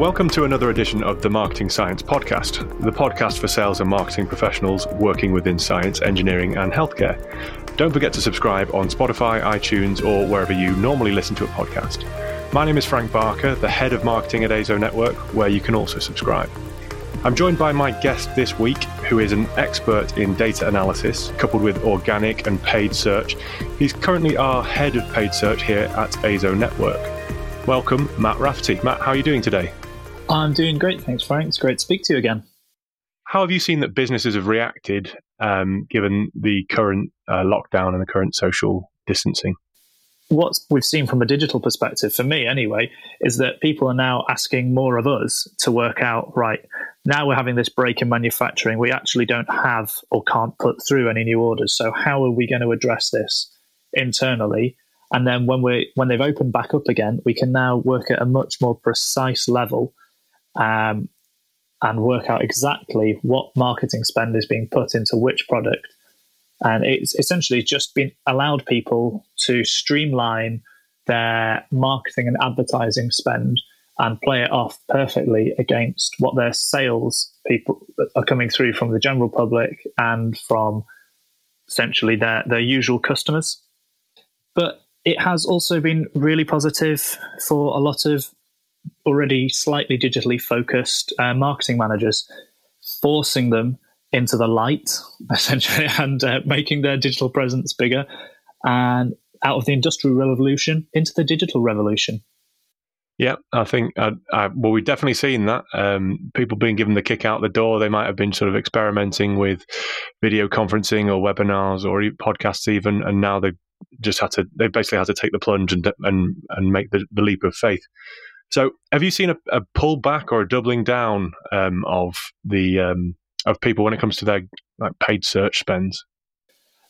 Welcome to another edition of the Marketing Science Podcast, the podcast for sales and marketing professionals working within science, engineering, and healthcare. Don't forget to subscribe on Spotify, iTunes, or wherever you normally listen to a podcast. My name is Frank Barker, the head of marketing at AZO Network, where you can also subscribe. I'm joined by my guest this week, who is an expert in data analysis coupled with organic and paid search. He's currently our head of paid search here at AZO Network. Welcome, Matt Rafferty. Matt, how are you doing today? I'm doing great. Thanks, Frank. It's great to speak to you again. How have you seen that businesses have reacted um, given the current uh, lockdown and the current social distancing? What we've seen from a digital perspective, for me anyway, is that people are now asking more of us to work out right, now we're having this break in manufacturing. We actually don't have or can't put through any new orders. So, how are we going to address this internally? And then when we when they've opened back up again, we can now work at a much more precise level um, and work out exactly what marketing spend is being put into which product. And it's essentially just been allowed people to streamline their marketing and advertising spend and play it off perfectly against what their sales people are coming through from the general public and from essentially their, their usual customers. But it has also been really positive for a lot of already slightly digitally focused uh, marketing managers, forcing them into the light, essentially, and uh, making their digital presence bigger, and out of the industrial revolution into the digital revolution. Yeah, I think, uh, uh, well, we've definitely seen that. Um, people being given the kick out the door. They might have been sort of experimenting with video conferencing or webinars or podcasts, even, and now they just had to, they basically had to take the plunge and and, and make the, the leap of faith. So, have you seen a, a pullback or a doubling down um, of the um, of people when it comes to their like paid search spends?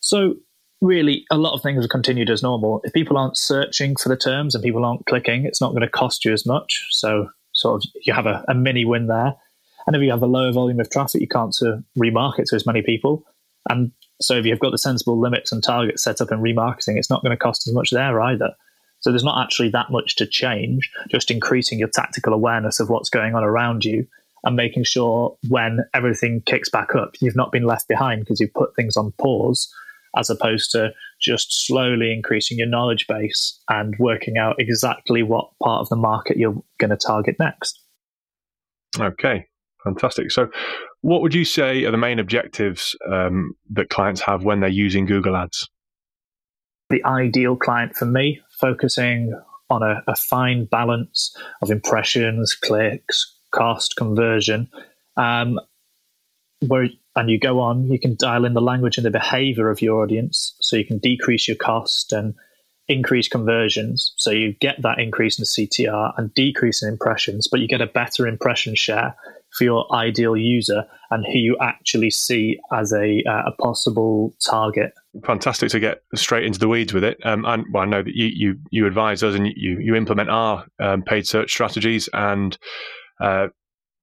So, really, a lot of things have continued as normal. If people aren't searching for the terms and people aren't clicking, it's not going to cost you as much. So, sort of, you have a, a mini win there. And if you have a lower volume of traffic, you can't to remarket to as many people. And so, if you've got the sensible limits and targets set up in remarketing, it's not going to cost as much there either. So there's not actually that much to change, just increasing your tactical awareness of what's going on around you and making sure when everything kicks back up, you've not been left behind because you've put things on pause, as opposed to just slowly increasing your knowledge base and working out exactly what part of the market you're going to target next. Okay, fantastic. So, what would you say are the main objectives um, that clients have when they're using Google Ads? The ideal client for me focusing on a, a fine balance of impressions, clicks, cost, conversion. Um, where and you go on, you can dial in the language and the behavior of your audience, so you can decrease your cost and increase conversions. So you get that increase in CTR and decrease in impressions, but you get a better impression share for your ideal user and who you actually see as a, uh, a possible target. Fantastic to get straight into the weeds with it. Um, and well, I know that you, you, you advise us and you, you implement our um, paid search strategies. And uh,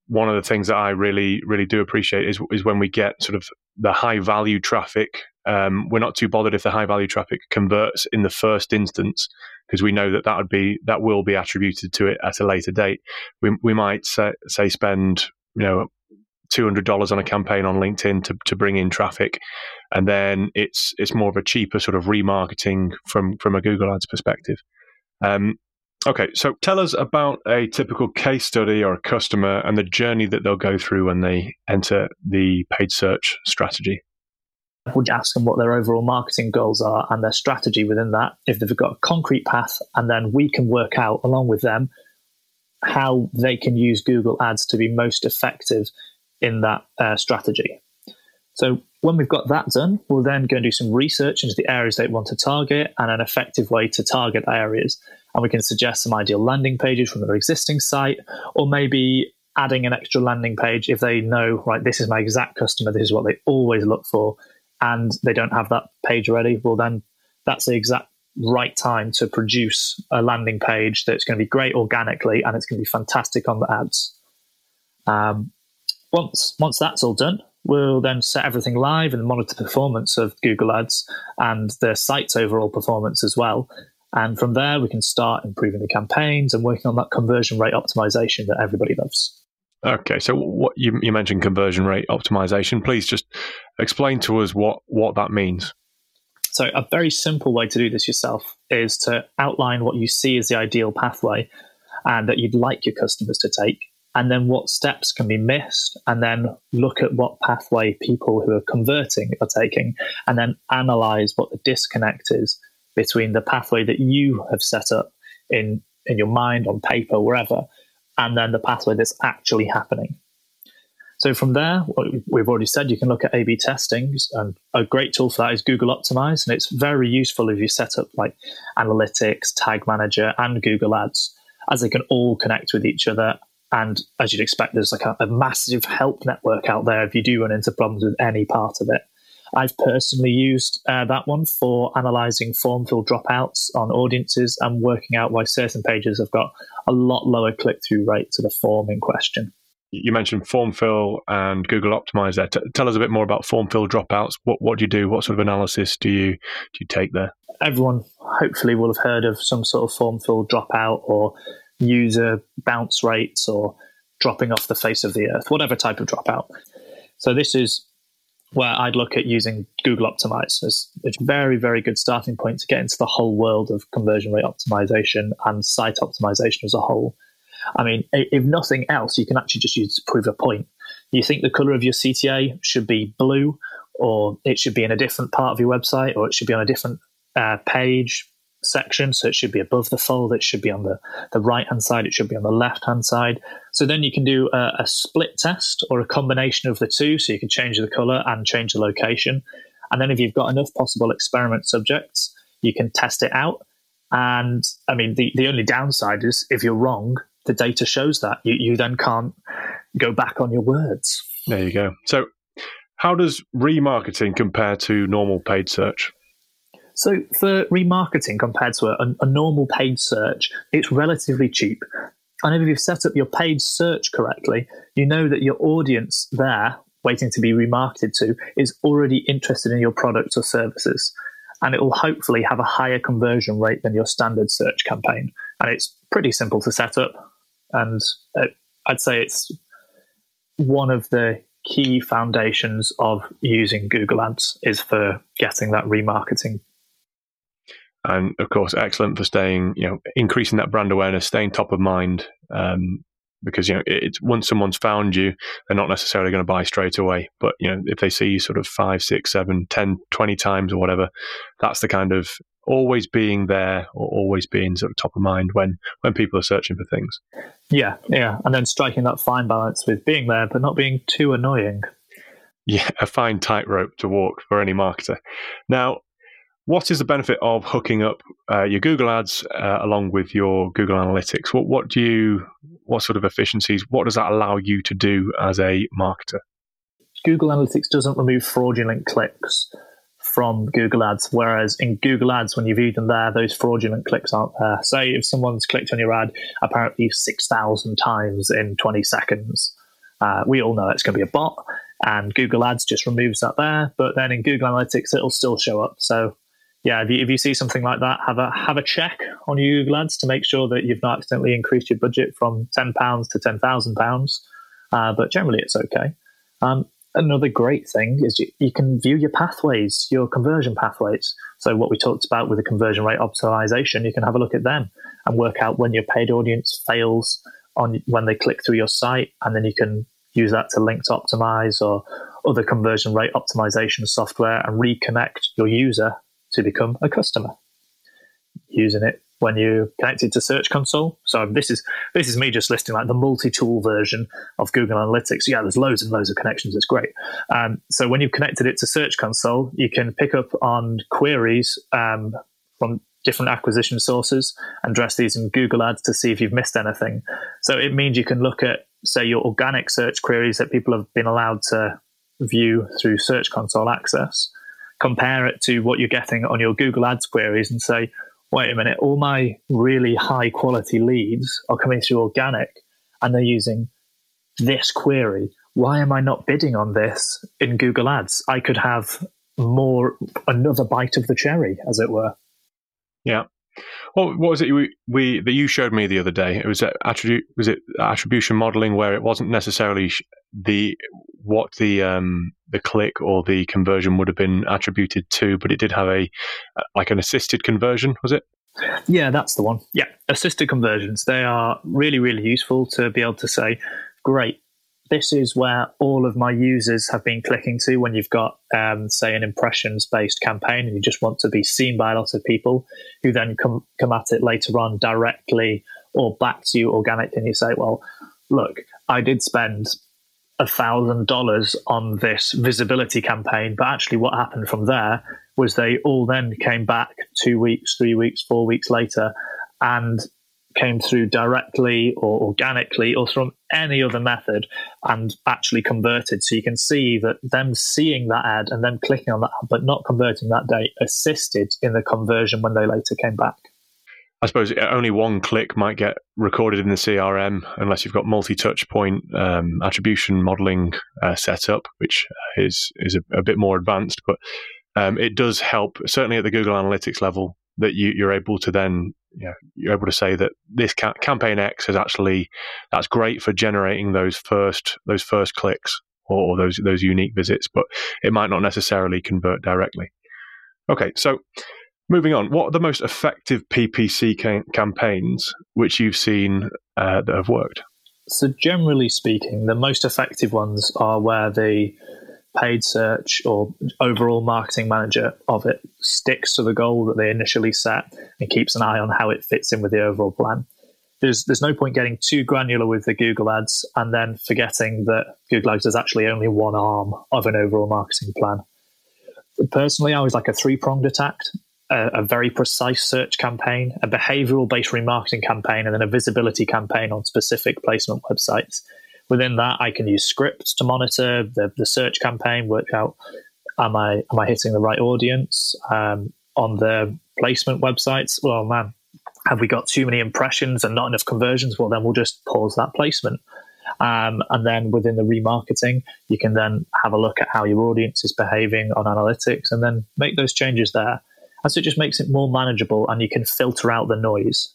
one of the things that I really, really do appreciate is, is when we get sort of the high value traffic. Um, we're not too bothered if the high value traffic converts in the first instance because we know that that would be that will be attributed to it at a later date. We, we might say, say spend you know two hundred dollars on a campaign on LinkedIn to, to bring in traffic, and then it's it's more of a cheaper sort of remarketing from from a Google Ads perspective. Um, okay, so tell us about a typical case study or a customer and the journey that they'll go through when they enter the paid search strategy. Would ask them what their overall marketing goals are and their strategy within that. If they've got a concrete path, and then we can work out along with them how they can use Google Ads to be most effective in that uh, strategy. So when we've got that done, we'll then go and do some research into the areas they want to target and an effective way to target areas. And we can suggest some ideal landing pages from their existing site, or maybe adding an extra landing page if they know, right, this is my exact customer, this is what they always look for, and they don't have that page ready. Well, then that's the exact right time to produce a landing page that's going to be great organically and it's going to be fantastic on the ads. Um, once once that's all done, we'll then set everything live and monitor the performance of Google Ads and the site's overall performance as well. And from there, we can start improving the campaigns and working on that conversion rate optimization that everybody loves. Okay, so what you, you mentioned conversion rate optimization. Please just explain to us what, what that means. So, a very simple way to do this yourself is to outline what you see as the ideal pathway and that you'd like your customers to take, and then what steps can be missed, and then look at what pathway people who are converting are taking, and then analyze what the disconnect is between the pathway that you have set up in, in your mind, on paper, wherever, and then the pathway that's actually happening. So from there, we've already said you can look at A/B testing, and a great tool for that is Google Optimize, and it's very useful if you set up like analytics, Tag Manager, and Google Ads, as they can all connect with each other. And as you'd expect, there's like a, a massive help network out there if you do run into problems with any part of it. I've personally used uh, that one for analyzing form fill dropouts on audiences and working out why certain pages have got a lot lower click through rate to the form in question. You mentioned form fill and Google Optimize there. T- tell us a bit more about form fill dropouts. What what do you do? What sort of analysis do you do you take there? Everyone hopefully will have heard of some sort of form fill dropout or user bounce rates or dropping off the face of the earth, whatever type of dropout. So this is where I'd look at using Google Optimize as a very, very good starting point to get into the whole world of conversion rate optimization and site optimization as a whole. I mean, if nothing else, you can actually just use to prove a point. You think the color of your CTA should be blue, or it should be in a different part of your website, or it should be on a different uh, page section. So it should be above the fold, it should be on the, the right hand side, it should be on the left hand side. So then you can do a, a, split test or a combination of the two. So you can change the color and change the location. And then if you've got enough possible experiment subjects, you can test it out. And I mean, the, the only downside is if you're wrong, the data shows that. You, you then can't go back on your words. There you go. So, how does remarketing compare to normal paid search? So for remarketing compared to a, a normal paid search, it's relatively cheap. And if you've set up your paid search correctly, you know that your audience there waiting to be remarketed to is already interested in your products or services. And it will hopefully have a higher conversion rate than your standard search campaign. And it's pretty simple to set up. And uh, I'd say it's one of the key foundations of using Google Ads is for getting that remarketing. And of course excellent for staying you know increasing that brand awareness staying top of mind um, because you know it's once someone's found you they're not necessarily going to buy straight away. But you know if they see you sort of five six seven ten twenty times or whatever that's the kind of always being there or always being sort of top of mind when when people are searching for things yeah yeah and then striking that fine balance with being there but not being too annoying yeah a fine tightrope to walk for any marketer now what is the benefit of hooking up uh, your Google Ads uh, along with your Google Analytics? What what do you what sort of efficiencies? What does that allow you to do as a marketer? Google Analytics doesn't remove fraudulent clicks from Google Ads, whereas in Google Ads, when you view them there, those fraudulent clicks aren't there. Say if someone's clicked on your ad apparently six thousand times in twenty seconds, uh, we all know it's going to be a bot, and Google Ads just removes that there. But then in Google Analytics, it'll still show up. So yeah, if you, if you see something like that, have a have a check on your Google Ads to make sure that you've not accidentally increased your budget from ten pounds to ten thousand uh, pounds. But generally, it's okay. Um, another great thing is you, you, can view your pathways, your conversion pathways. So what we talked about with the conversion rate optimization, you can have a look at them and work out when your paid audience fails on when they click through your site, and then you can use that to link to optimize or other conversion rate optimization software and reconnect your user to become a customer using it when you connect it to Search Console. So this is this is me just listing like the multi-tool version of Google Analytics. Yeah, there's loads and loads of connections. It's great. Um, so when you've connected it to Search Console, you can pick up on queries um, from different acquisition sources and address these in Google Ads to see if you've missed anything. So it means you can look at say your organic search queries that people have been allowed to view through Search Console access compare it to what you're getting on your Google Ads queries and say, wait a minute, all my really high quality leads are coming through organic and they're using this query. Why am I not bidding on this in Google Ads? I could have more, another bite of the cherry, as it were. Yeah. What, what was it we, we, that you showed me the other day? It was attribute was it attribution modeling where it wasn't necessarily the what the um, the click or the conversion would have been attributed to, but it did have a like an assisted conversion. Was it? Yeah, that's the one. Yeah, assisted conversions. They are really really useful to be able to say, great, this is where all of my users have been clicking to when you've got, um, say, an impressions based campaign and you just want to be seen by a lot of people who then come, come at it later on directly or back to you organically. And you say, well, look, I did spend a thousand dollars on this visibility campaign, but actually what happened from there was they all then came back two weeks, three weeks, four weeks later and came through directly or organically or from any other method and actually converted. So you can see that them seeing that ad and then clicking on that, but not converting that day, assisted in the conversion when they later came back. I suppose only one click might get recorded in the CRM unless you've got multi-touch point um, attribution modeling uh, set up, which is is a, a bit more advanced. But um, it does help, certainly at the Google Analytics level, that you, you're able to then you you're able to say that this ca- campaign X is actually that's great for generating those first those first clicks or, or those those unique visits, but it might not necessarily convert directly. Okay, so moving on, what are the most effective PPC ca- campaigns which you've seen uh, that have worked? So, generally speaking, the most effective ones are where the paid search or overall marketing manager of it sticks to the goal that they initially set and keeps an eye on how it fits in with the overall plan. There's there's no point getting too granular with the Google ads and then forgetting that Google ads is actually only one arm of an overall marketing plan. Personally, I was like a three pronged attack. A, a very precise search campaign, a behavioral based remarketing campaign, and then a visibility campaign on specific placement websites Within that, I can use scripts to monitor the, the search campaign, work out am I am I hitting the right audience um, on the placement websites? Well, man, have we got too many impressions and not enough conversions? Well, then we'll just pause that placement. Um, and then within the remarketing, you can then have a look at how your audience is behaving on analytics and then make those changes there. So it just makes it more manageable and you can filter out the noise.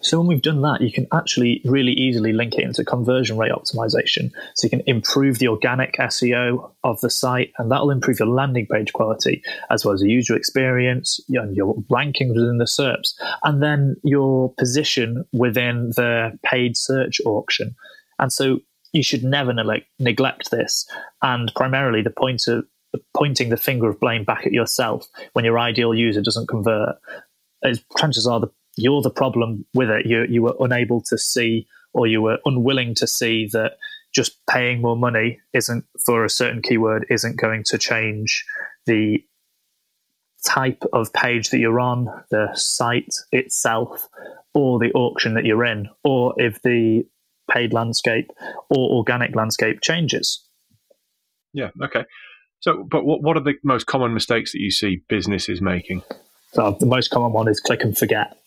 So when we've done that, you can actually really easily link it into conversion rate optimization. So you can improve the organic SEO of the site, and that'll improve your landing page quality as well as the user experience and your rankings within the SERPs, and then your position within the paid search auction. And so you should never ne- neglect this. And primarily, the point of pointing the finger of blame back at yourself when your ideal user doesn't convert, as chances are the you're the problem with it. You you were unable to see or you were unwilling to see that just paying more money isn't for a certain keyword isn't going to change the type of page that you're on, the site itself, or the auction that you're in, or if the paid landscape or organic landscape changes. Yeah, okay. So, but what, what are the most common mistakes that you see businesses making? So, the most common one is click and forget.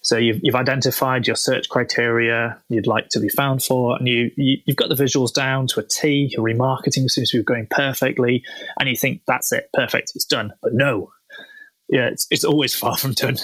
So you've, you've identified your search criteria you'd like to be found for, and you, you have got the visuals down to a T. Your remarketing seems to be going perfectly, and you think that's it, perfect, it's done. But no, yeah, it's it's always far from done.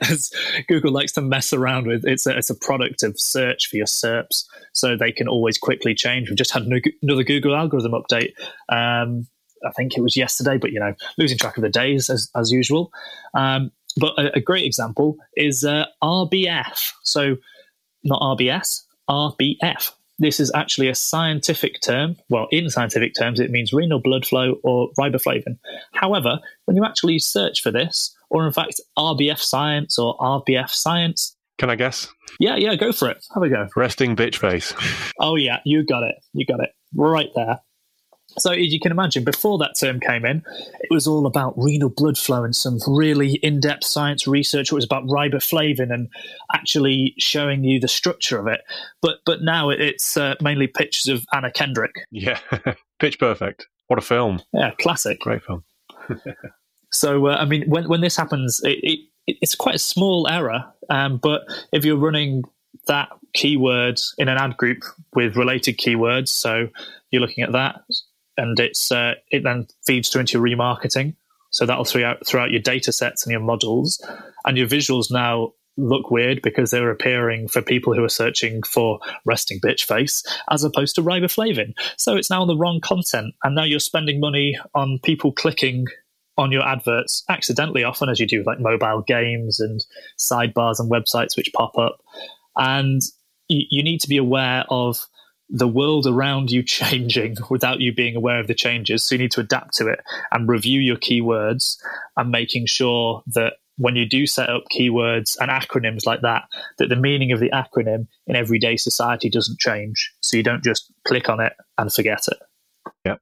As Google likes to mess around with, it's a, it's a product of search for your SERPs, so they can always quickly change. We've just had another Google algorithm update. Um, I think it was yesterday, but you know, losing track of the days as as usual. Um, but a, a great example is uh, RBF. So not RBS, RBF. This is actually a scientific term. Well, in scientific terms, it means renal blood flow or riboflavin. However, when you actually search for this, or in fact, RBF science or RBF science, can I guess? Yeah, yeah, go for it. Have a go. Resting bitch face. oh, yeah, you got it. You got it. Right there. So as you can imagine, before that term came in, it was all about renal blood flow and some really in-depth science research. It was about riboflavin and actually showing you the structure of it. But but now it's uh, mainly pictures of Anna Kendrick. Yeah, pitch perfect. What a film! Yeah, classic. Great film. so uh, I mean, when when this happens, it, it, it's quite a small error. Um, but if you're running that keyword in an ad group with related keywords, so you're looking at that and it's uh, it then feeds through into remarketing So that'll throw out, your data sets and your models. And your visuals now look weird because they're appearing for people who are searching for resting bitch face as opposed to riboflavin. So it's now the wrong content. And now you're spending money on people clicking on your adverts accidentally often as you do with like mobile games and sidebars and websites which pop up. And you need to be aware of the world around you changing without you being aware of the changes. So you need to adapt to it and review your keywords and making sure that when you do set up keywords and acronyms like that, that the meaning of the acronym in everyday society doesn't change. So you don't just click on it and forget it. Yeah.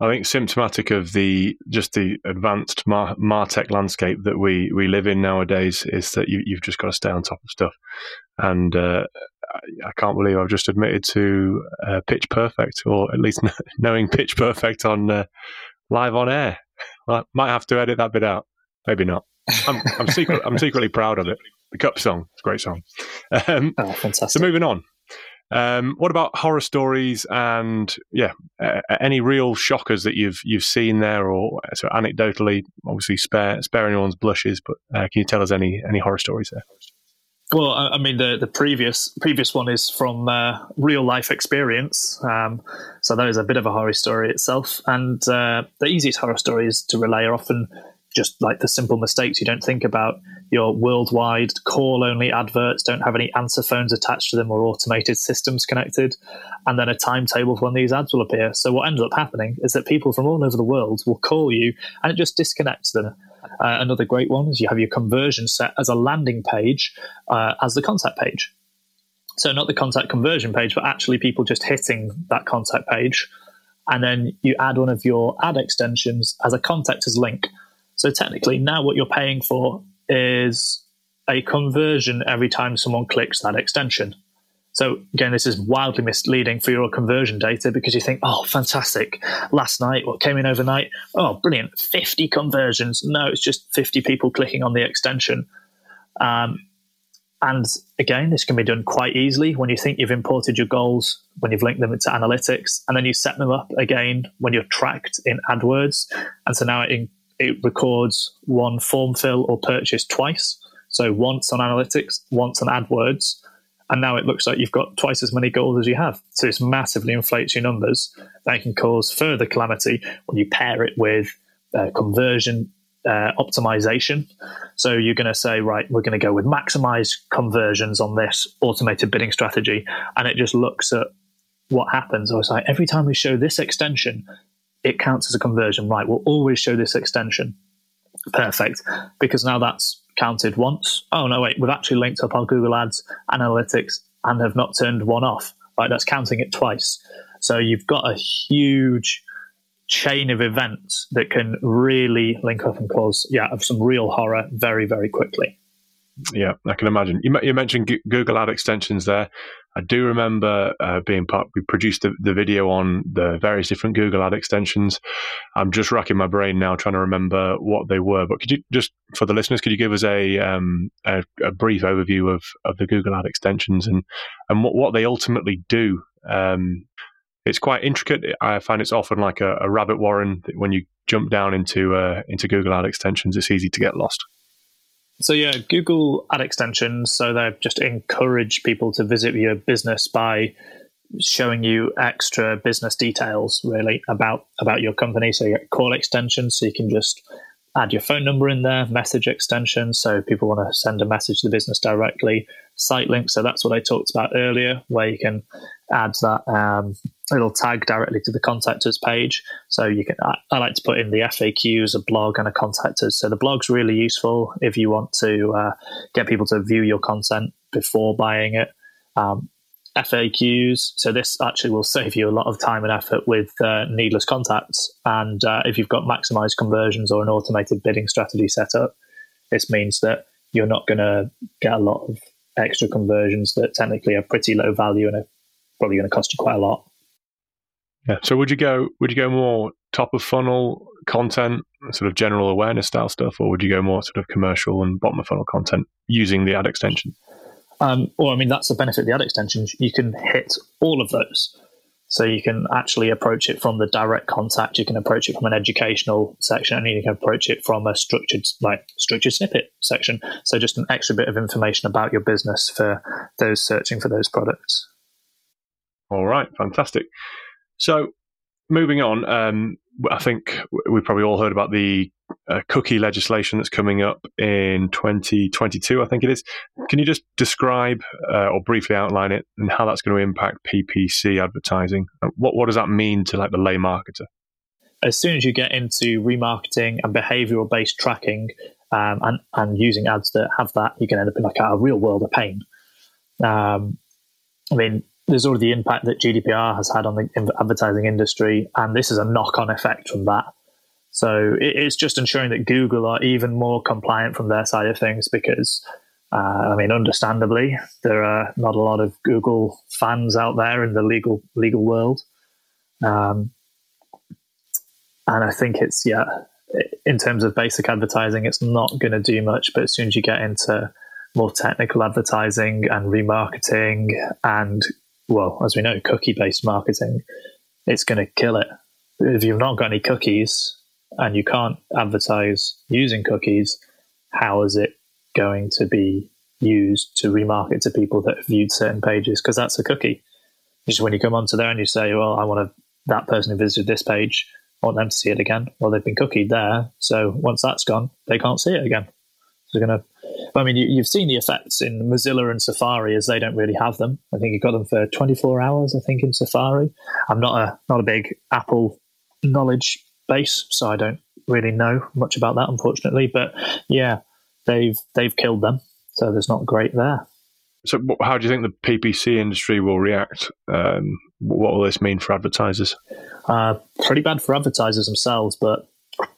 I think symptomatic of the just the advanced Mar- Martech landscape that we, we live in nowadays is that you, you've just got to stay on top of stuff. And uh, I can't believe I've just admitted to uh, Pitch Perfect, or at least knowing Pitch Perfect on uh, live on air. I might have to edit that bit out. Maybe not. I'm, I'm, secret, I'm secretly proud of it. The Cup song, it's a great song. Um, oh, fantastic. So moving on. Um, what about horror stories and yeah, uh, any real shockers that you've you've seen there, or so anecdotally, obviously spare spare anyone's blushes, but uh, can you tell us any any horror stories there? Well, I mean, the, the previous previous one is from uh, real life experience, um, so that is a bit of a horror story itself. And uh, the easiest horror stories to relay are often just like the simple mistakes you don't think about. Your worldwide call only adverts don't have any answer phones attached to them or automated systems connected, and then a timetable for when these ads will appear. So what ends up happening is that people from all over the world will call you, and it just disconnects them uh, another great one is you have your conversion set as a landing page uh, as the contact page. So not the contact conversion page, but actually people just hitting that contact page. And then you add one of your ad extensions as a contactors link. So technically now what you're paying for is a conversion every time someone clicks that extension. So again, this is wildly misleading for your conversion data because you think, oh, fantastic. Last night, what came in overnight? Oh, brilliant. 50 conversions. No, it's just 50 people clicking on the extension. Um, and again, this can be done quite easily when you think you've imported your goals, when you've linked them into analytics, and then you set them up again when you're tracked in AdWords. And so now it, it records one form fill or purchase twice. So once on analytics, once on AdWords and now it looks like you've got twice as many goals as you have. So this massively inflates your numbers. That can cause further calamity when you pair it with uh, conversion uh, optimization. So you're going to say, right, we're going to go with maximize conversions on this automated bidding strategy, and it just looks at what happens. I was like, every time we show this extension, it counts as a conversion. Right, we'll always show this extension. Perfect, because now that's counted once. Oh no, wait, we've actually linked up our Google Ads analytics and have not turned one off. Right, that's counting it twice. So you've got a huge chain of events that can really link up and cause yeah of some real horror very very quickly. Yeah, I can imagine. You, you mentioned Google Ad extensions there. I do remember uh, being part. We produced the, the video on the various different Google Ad extensions. I'm just racking my brain now trying to remember what they were. But could you just, for the listeners, could you give us a um, a, a, brief overview of, of the Google Ad extensions and and what, what they ultimately do? Um, it's quite intricate. I find it's often like a, a rabbit warren. When you jump down into uh, into Google Ad extensions, it's easy to get lost. So yeah, Google ad extensions. So they just encourage people to visit your business by showing you extra business details really about about your company. So you get call extensions, so you can just add your phone number in there, message extensions, so people want to send a message to the business directly, site links, so that's what I talked about earlier, where you can add that um, little tag directly to the contactors page. So you can, I, I, like to put in the FAQs, a blog, and a contactors. So the blog's really useful if you want to uh, get people to view your content before buying it. Um, FAQs. So this actually will save you a lot of time and effort with uh, needless contacts. And uh, if you've got maximized conversions or an automated bidding strategy set up, this means that you're not going to get a lot of extra conversions that technically are pretty low value and are probably going to cost you quite a lot. Yeah. So would you go? Would you go more top of funnel content, sort of general awareness style stuff, or would you go more sort of commercial and bottom of funnel content using the ad extension? Um, or, I mean, that's the benefit of the ad extensions. You can hit all of those. So you can actually approach it from the direct contact. You can approach it from an educational section, and you can approach it from a structured, like structured snippet section. So just an extra bit of information about your business for those searching for those products. All right, fantastic. So moving on, um, I think we've probably all heard about the uh, cookie legislation that's coming up in 2022, I think it is. Can you just describe uh, or briefly outline it and how that's going to impact PPC advertising? What what does that mean to like the lay marketer? As soon as you get into remarketing and behavioral based tracking um, and and using ads that have that, you can end up in like a real world of pain. Um, I mean, there's already the impact that GDPR has had on the advertising industry, and this is a knock on effect from that. So it's just ensuring that Google are even more compliant from their side of things because, uh, I mean, understandably, there are not a lot of Google fans out there in the legal legal world, um, and I think it's yeah, in terms of basic advertising, it's not going to do much. But as soon as you get into more technical advertising and remarketing and well, as we know, cookie based marketing, it's going to kill it. If you've not got any cookies, and you can't advertise using cookies, how is it going to be used to remarket to people that have viewed certain pages? Because that's a cookie. Just when you come onto there and you say, "Well, I want to that person who visited this page, I want them to see it again." Well, they've been cookied there, so once that's gone, they can't see it again. So they're going to. I mean, you, have seen the effects in Mozilla and Safari as they don't really have them. I think you got them for 24 hours. I think in Safari. I'm not a not a big Apple knowledge base, so I don't really know much about that, unfortunately. But yeah, they've they've killed them, so there's not great there. So, how do you think the PPC industry will react? Um, what will this mean for advertisers? Uh, pretty bad for advertisers themselves, but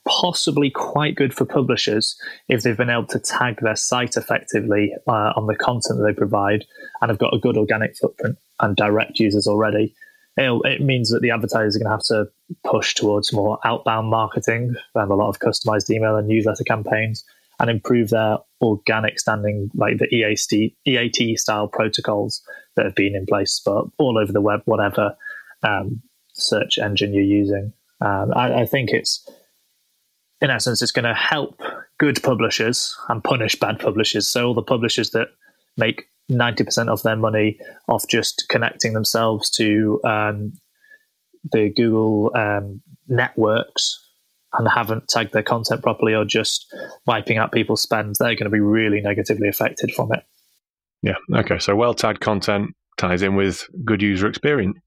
possibly quite good for publishers if they've been able to tag their site effectively uh, on the content that they provide and have got a good organic footprint and direct users already it means that the advertisers are going to have to push towards more outbound marketing and a lot of customized email and newsletter campaigns and improve their organic standing, like the EAT, EAT style protocols that have been in place for all over the web, whatever um, search engine you're using. Um, I, I think it's, in essence, it's going to help good publishers and punish bad publishers. So all the publishers that make 90% of their money off just connecting themselves to um, the Google um, networks and haven't tagged their content properly or just wiping out people's spend, they're going to be really negatively affected from it. Yeah. Okay. So well tagged content ties in with good user experience.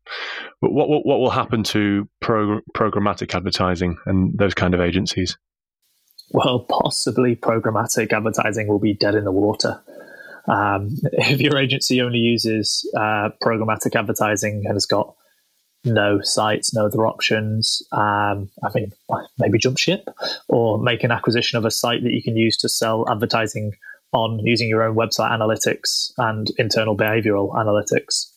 But what, what, what will happen to pro- programmatic advertising and those kind of agencies? Well, possibly programmatic advertising will be dead in the water. Um, if your agency only uses uh, programmatic advertising and has got no sites, no other options, um, I mean, maybe jump ship or make an acquisition of a site that you can use to sell advertising on using your own website analytics and internal behavioral analytics.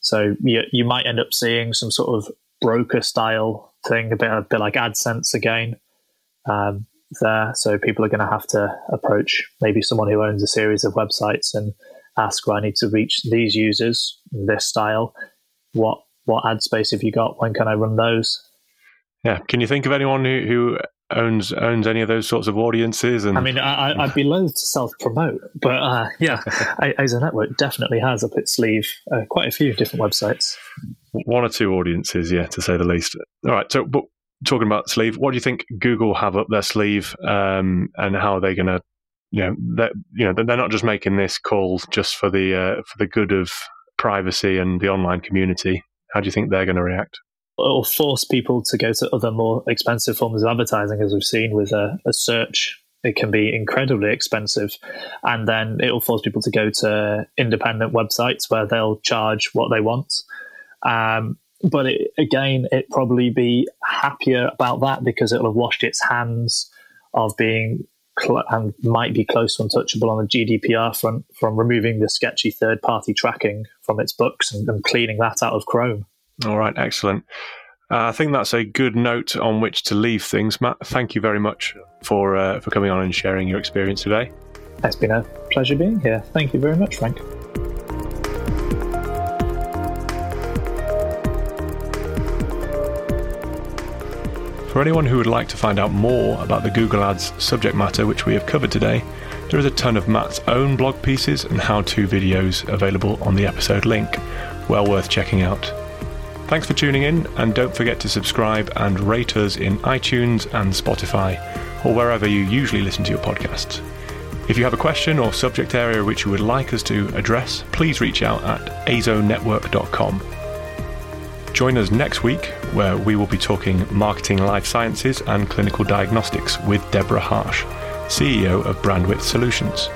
So you, you might end up seeing some sort of broker style thing, a bit, a bit like AdSense again. Um, there. So people are going to have to approach maybe someone who owns a series of websites and ask, "Well, I need to reach these users this style. What what ad space have you got? When can I run those?" Yeah. Can you think of anyone who, who owns owns any of those sorts of audiences? And I mean, I, would be loath to self promote, but uh, yeah, AZO Network definitely has up its sleeve uh, quite a few different websites. One or two audiences, yeah, to say the least. All right. So, but talking about sleeve, what do you think Google have up their sleeve, um, and how are they going to, you know, that you know, they're not just making this call just for the uh, for the good of privacy and the online community. How do you think they're going to react? Or force people to go to other more expensive forms of advertising, as we've seen with a, a search. It can be incredibly expensive, and then it will force people to go to independent websites where they'll charge what they want. Um, but it, again, it probably be happier about that because it'll have washed its hands of being cl- and might be close to untouchable on the GDPR front from removing the sketchy third party tracking from its books and, and cleaning that out of Chrome. All right, excellent. Uh, I think that's a good note on which to leave things. Matt, thank you very much for uh, for coming on and sharing your experience today. It's been a pleasure being here. Thank you very much, Frank. For anyone who would like to find out more about the Google Ads subject matter which we have covered today, there is a ton of Matt's own blog pieces and how to videos available on the episode link. Well worth checking out. Thanks for tuning in, and don't forget to subscribe and rate us in iTunes and Spotify, or wherever you usually listen to your podcasts. If you have a question or subject area which you would like us to address, please reach out at azonetwork.com. Join us next week, where we will be talking marketing life sciences and clinical diagnostics with Deborah Harsh, CEO of Brandwidth Solutions.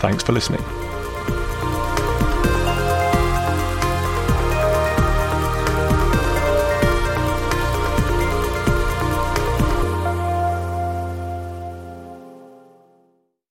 Thanks for listening.